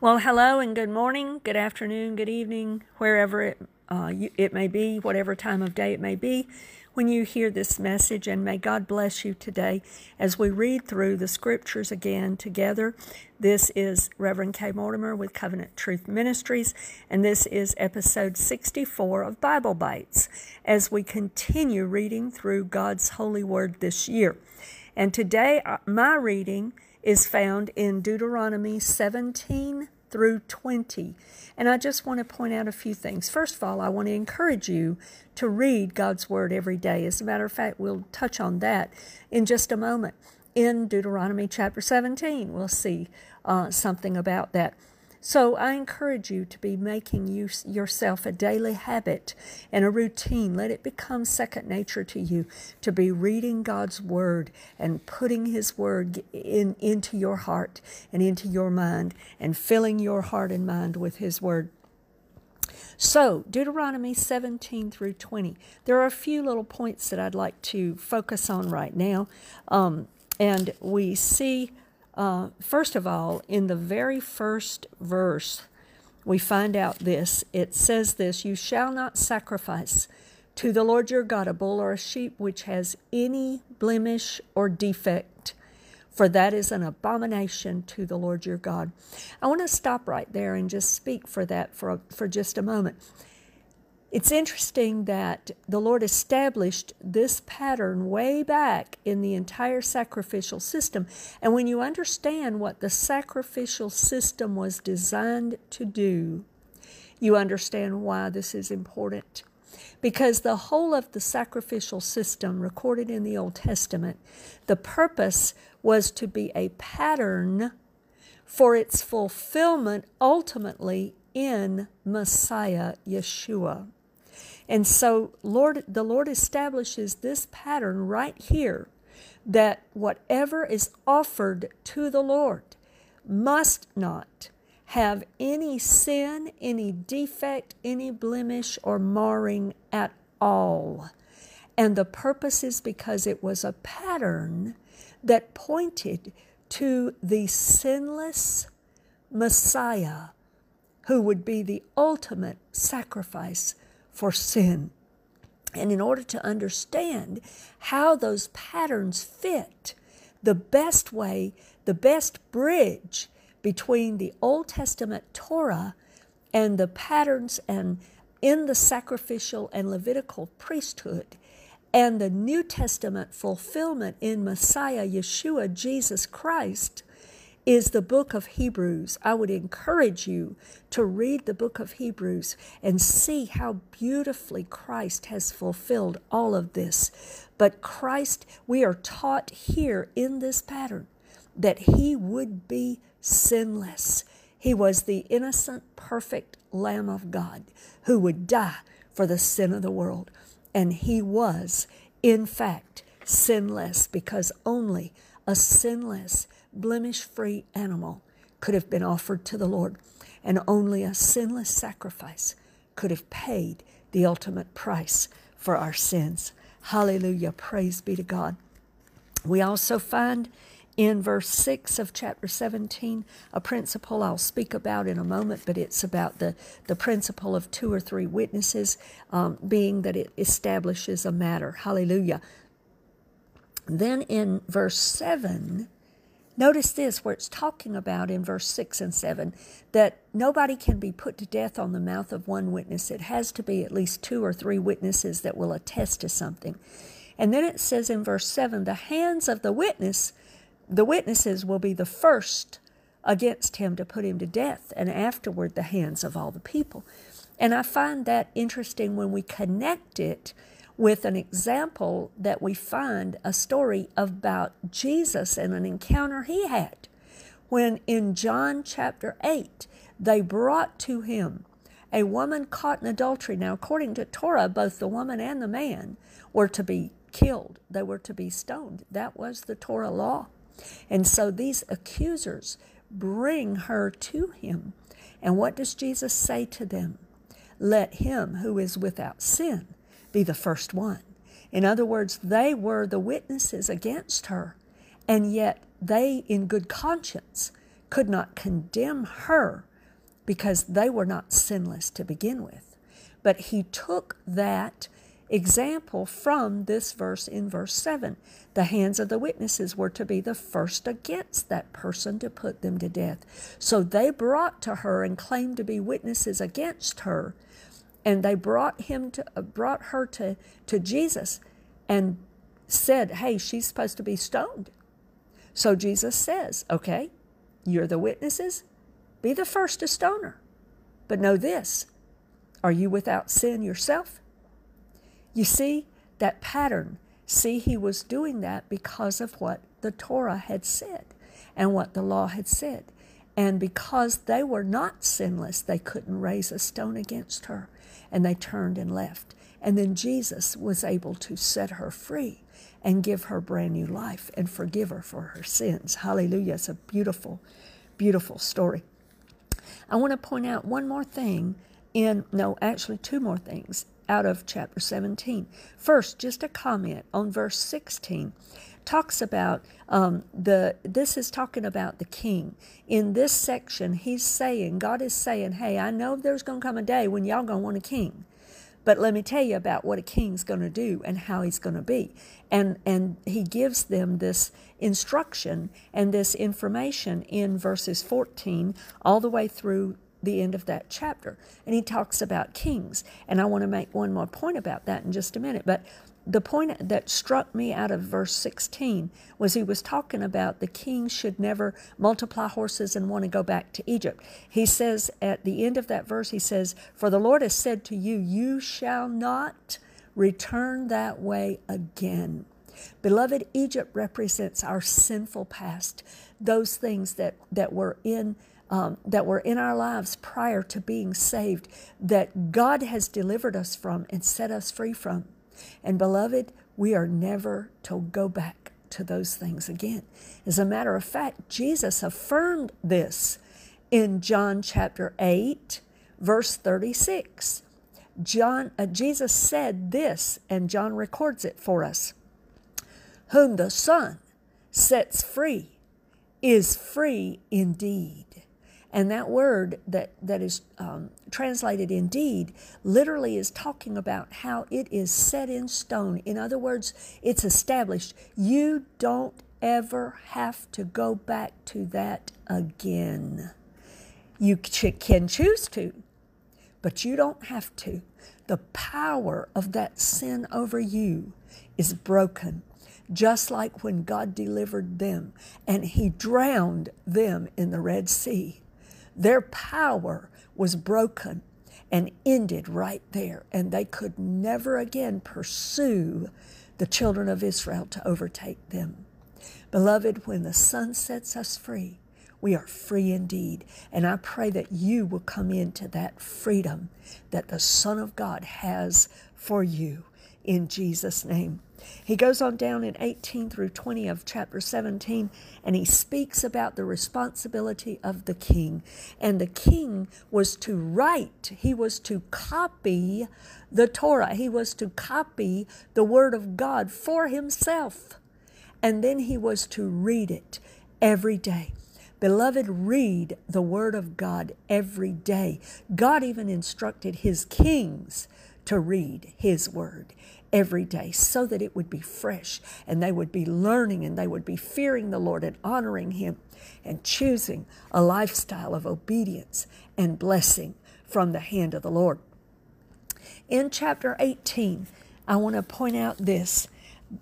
Well, hello and good morning, good afternoon, good evening, wherever it, uh, you, it may be, whatever time of day it may be when you hear this message. And may God bless you today as we read through the scriptures again together. This is Reverend K. Mortimer with Covenant Truth Ministries, and this is episode 64 of Bible Bites as we continue reading through God's holy word this year. And today, uh, my reading is found in Deuteronomy 17 through 20. And I just want to point out a few things. First of all, I want to encourage you to read God's Word every day. As a matter of fact, we'll touch on that in just a moment. In Deuteronomy chapter 17, we'll see uh, something about that. So I encourage you to be making use yourself a daily habit and a routine. Let it become second nature to you to be reading God's word and putting his word in into your heart and into your mind and filling your heart and mind with his word. So, Deuteronomy 17 through 20. There are a few little points that I'd like to focus on right now. Um, and we see uh, first of all, in the very first verse, we find out this. It says this You shall not sacrifice to the Lord your God a bull or a sheep which has any blemish or defect, for that is an abomination to the Lord your God. I want to stop right there and just speak for that for, for just a moment. It's interesting that the Lord established this pattern way back in the entire sacrificial system. And when you understand what the sacrificial system was designed to do, you understand why this is important. Because the whole of the sacrificial system recorded in the Old Testament, the purpose was to be a pattern for its fulfillment ultimately in Messiah Yeshua. And so Lord the Lord establishes this pattern right here that whatever is offered to the Lord must not have any sin, any defect, any blemish or marring at all. And the purpose is because it was a pattern that pointed to the sinless Messiah who would be the ultimate sacrifice for sin. And in order to understand how those patterns fit, the best way, the best bridge between the Old Testament Torah and the patterns and in the sacrificial and Levitical priesthood and the New Testament fulfillment in Messiah Yeshua Jesus Christ is the book of Hebrews. I would encourage you to read the book of Hebrews and see how beautifully Christ has fulfilled all of this. But Christ, we are taught here in this pattern that he would be sinless. He was the innocent, perfect Lamb of God who would die for the sin of the world. And he was, in fact, sinless because only a sinless blemish free animal could have been offered to the Lord, and only a sinless sacrifice could have paid the ultimate price for our sins. Hallelujah. Praise be to God. We also find in verse 6 of chapter 17 a principle I'll speak about in a moment, but it's about the, the principle of two or three witnesses, um, being that it establishes a matter. Hallelujah. Then in verse 7, Notice this, where it's talking about in verse 6 and 7 that nobody can be put to death on the mouth of one witness. It has to be at least two or three witnesses that will attest to something. And then it says in verse 7 the hands of the witness, the witnesses will be the first against him to put him to death, and afterward the hands of all the people. And I find that interesting when we connect it with an example that we find a story about Jesus and an encounter he had when in John chapter 8 they brought to him a woman caught in adultery. Now, according to Torah, both the woman and the man were to be killed, they were to be stoned. That was the Torah law. And so these accusers bring her to him. And what does Jesus say to them? Let him who is without sin be the first one. In other words, they were the witnesses against her, and yet they, in good conscience, could not condemn her because they were not sinless to begin with. But he took that example from this verse in verse 7. The hands of the witnesses were to be the first against that person to put them to death. So they brought to her and claimed to be witnesses against her. And they brought him to uh, brought her to, to Jesus and said, Hey, she's supposed to be stoned. So Jesus says, Okay, you're the witnesses, be the first to stone her. But know this are you without sin yourself? You see that pattern. See, he was doing that because of what the Torah had said and what the law had said. And because they were not sinless, they couldn't raise a stone against her. And they turned and left. And then Jesus was able to set her free and give her brand new life and forgive her for her sins. Hallelujah. It's a beautiful, beautiful story. I want to point out one more thing in, no, actually, two more things out of chapter 17. First, just a comment on verse 16 talks about um, the this is talking about the king in this section he's saying god is saying hey i know there's going to come a day when y'all going to want a king but let me tell you about what a king's going to do and how he's going to be and and he gives them this instruction and this information in verses 14 all the way through the end of that chapter. And he talks about kings. And I want to make one more point about that in just a minute. But the point that struck me out of verse 16 was he was talking about the king should never multiply horses and want to go back to Egypt. He says at the end of that verse, he says, For the Lord has said to you, You shall not return that way again. Beloved, Egypt represents our sinful past, those things that, that were in um, that were in our lives prior to being saved that God has delivered us from and set us free from. And beloved, we are never to go back to those things again. As a matter of fact, Jesus affirmed this in John chapter 8, verse 36. John, uh, Jesus said this, and John records it for us Whom the Son sets free is free indeed. And that word that, that is um, translated indeed literally is talking about how it is set in stone. In other words, it's established. You don't ever have to go back to that again. You can choose to, but you don't have to. The power of that sin over you is broken just like when God delivered them and He drowned them in the Red Sea. Their power was broken and ended right there, and they could never again pursue the children of Israel to overtake them. Beloved, when the Son sets us free, we are free indeed. And I pray that you will come into that freedom that the Son of God has for you in Jesus' name. He goes on down in 18 through 20 of chapter 17 and he speaks about the responsibility of the king. And the king was to write, he was to copy the Torah, he was to copy the Word of God for himself. And then he was to read it every day. Beloved, read the Word of God every day. God even instructed his kings to read his Word every day so that it would be fresh and they would be learning and they would be fearing the Lord and honoring Him and choosing a lifestyle of obedience and blessing from the hand of the Lord. In chapter 18, I want to point out this.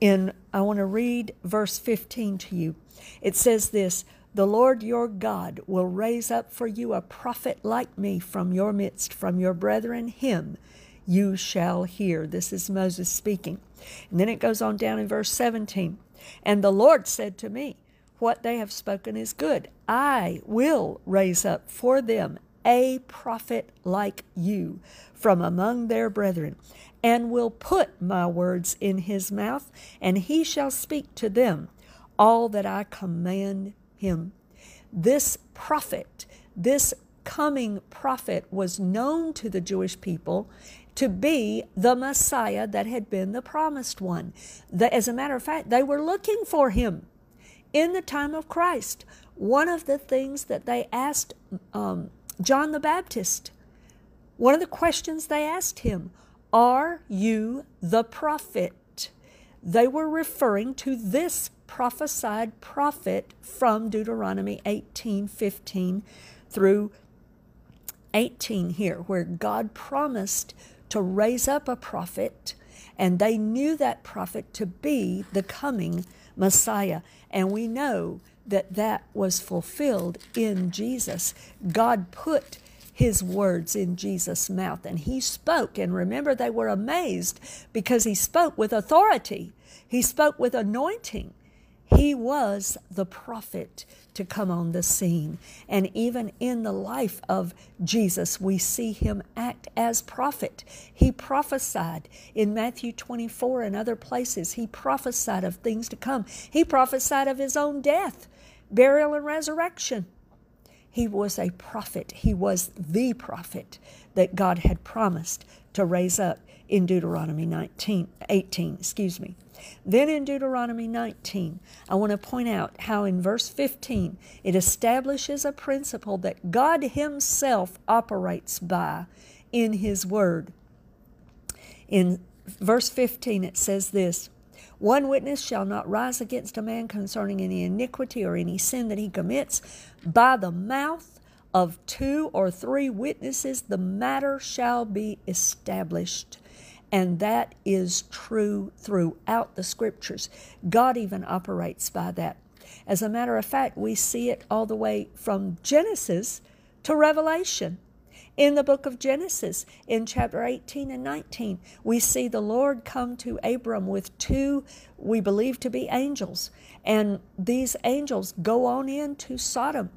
In I want to read verse 15 to you. It says this, the Lord your God will raise up for you a prophet like me from your midst, from your brethren, him you shall hear. This is Moses speaking. And then it goes on down in verse 17. And the Lord said to me, What they have spoken is good. I will raise up for them a prophet like you from among their brethren, and will put my words in his mouth, and he shall speak to them all that I command him. This prophet, this coming prophet was known to the Jewish people to be the Messiah that had been the promised one. as a matter of fact, they were looking for him in the time of Christ. One of the things that they asked um, John the Baptist, one of the questions they asked him, Are you the prophet? They were referring to this prophesied prophet from Deuteronomy 18 15 through 18 here, where God promised to raise up a prophet, and they knew that prophet to be the coming Messiah. And we know that that was fulfilled in Jesus. God put his words in Jesus' mouth and he spoke. And remember, they were amazed because he spoke with authority, he spoke with anointing. He was the prophet to come on the scene. And even in the life of Jesus, we see him act as prophet. He prophesied in Matthew 24 and other places. He prophesied of things to come. He prophesied of his own death, burial, and resurrection. He was a prophet. He was the prophet that God had promised to raise up in Deuteronomy 19, 18, excuse me. Then in Deuteronomy 19, I want to point out how in verse 15 it establishes a principle that God Himself operates by in His Word. In verse 15, it says this One witness shall not rise against a man concerning any iniquity or any sin that he commits. By the mouth of two or three witnesses, the matter shall be established. And that is true throughout the scriptures. God even operates by that. As a matter of fact, we see it all the way from Genesis to Revelation. In the book of Genesis, in chapter 18 and 19, we see the Lord come to Abram with two, we believe to be angels. And these angels go on into Sodom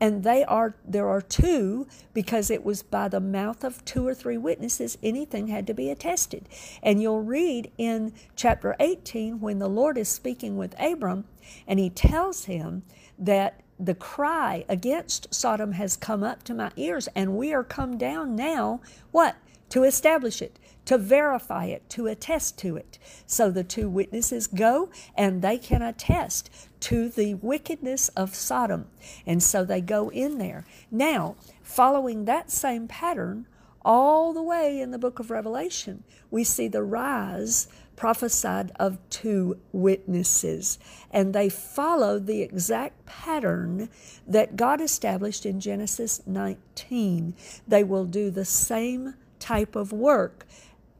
and they are there are two because it was by the mouth of two or three witnesses anything had to be attested. And you'll read in chapter 18 when the lord is speaking with abram and he tells him that the cry against sodom has come up to my ears and we are come down now what to establish it to verify it, to attest to it. So the two witnesses go and they can attest to the wickedness of Sodom. And so they go in there. Now, following that same pattern, all the way in the book of Revelation, we see the rise prophesied of two witnesses. And they follow the exact pattern that God established in Genesis 19. They will do the same type of work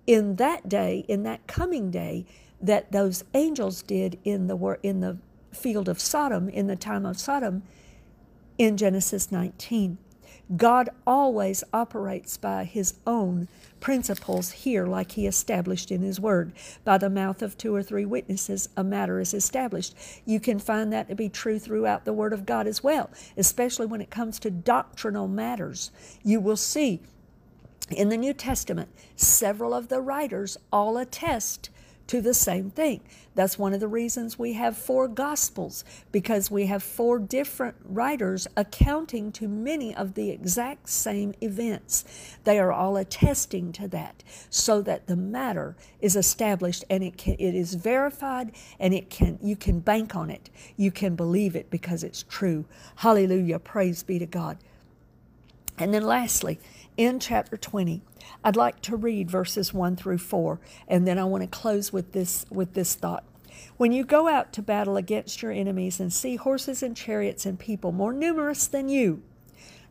in that day, in that coming day, that those angels did in the in the field of Sodom, in the time of Sodom, in Genesis 19. God always operates by his own principles here, like he established in his word. By the mouth of two or three witnesses, a matter is established. You can find that to be true throughout the word of God as well, especially when it comes to doctrinal matters. You will see in the New Testament, several of the writers all attest to the same thing. That's one of the reasons we have four Gospels, because we have four different writers accounting to many of the exact same events. They are all attesting to that, so that the matter is established and it can, it is verified, and it can you can bank on it. You can believe it because it's true. Hallelujah! Praise be to God. And then lastly, in chapter 20. I'd like to read verses 1 through 4, and then I want to close with this, with this thought. When you go out to battle against your enemies and see horses and chariots and people more numerous than you,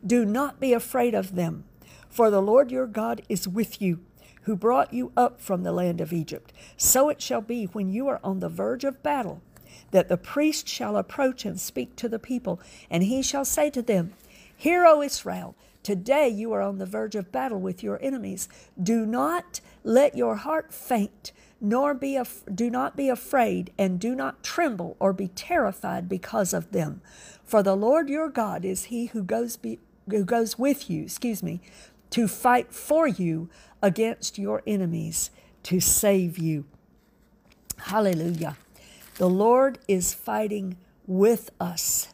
do not be afraid of them, for the Lord your God is with you, who brought you up from the land of Egypt. So it shall be when you are on the verge of battle, that the priest shall approach and speak to the people, and he shall say to them, Hear, O Israel, Today you are on the verge of battle with your enemies. Do not let your heart faint, nor be af- do not be afraid, and do not tremble or be terrified because of them. For the Lord your God is he who goes be- who goes with you, excuse me, to fight for you against your enemies to save you. Hallelujah. The Lord is fighting with us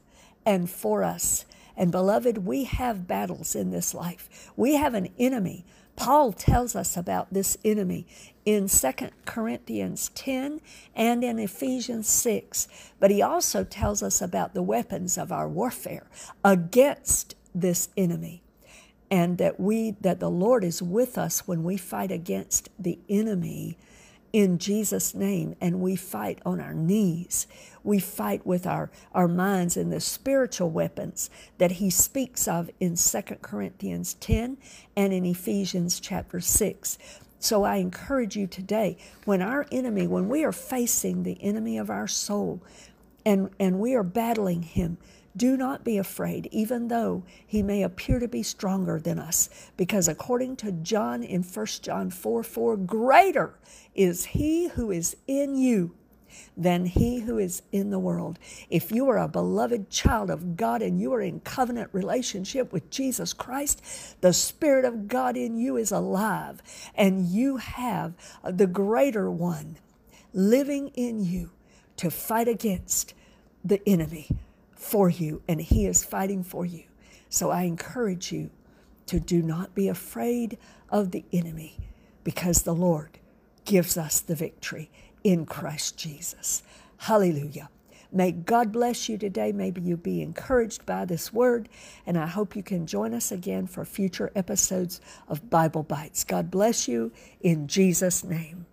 and for us. And beloved, we have battles in this life. We have an enemy. Paul tells us about this enemy in 2 Corinthians 10 and in Ephesians 6. But he also tells us about the weapons of our warfare against this enemy. and that we that the Lord is with us when we fight against the enemy in Jesus' name, and we fight on our knees. We fight with our, our minds and the spiritual weapons that he speaks of in 2 Corinthians 10 and in Ephesians chapter 6. So I encourage you today, when our enemy, when we are facing the enemy of our soul and, and we are battling him, do not be afraid, even though he may appear to be stronger than us, because according to John in 1 John 4 4, greater is he who is in you than he who is in the world. If you are a beloved child of God and you are in covenant relationship with Jesus Christ, the Spirit of God in you is alive, and you have the greater one living in you to fight against the enemy for you, and He is fighting for you. So I encourage you to do not be afraid of the enemy because the Lord gives us the victory in Christ Jesus. Hallelujah. May God bless you today. Maybe you'll be encouraged by this word, and I hope you can join us again for future episodes of Bible Bites. God bless you in Jesus' name.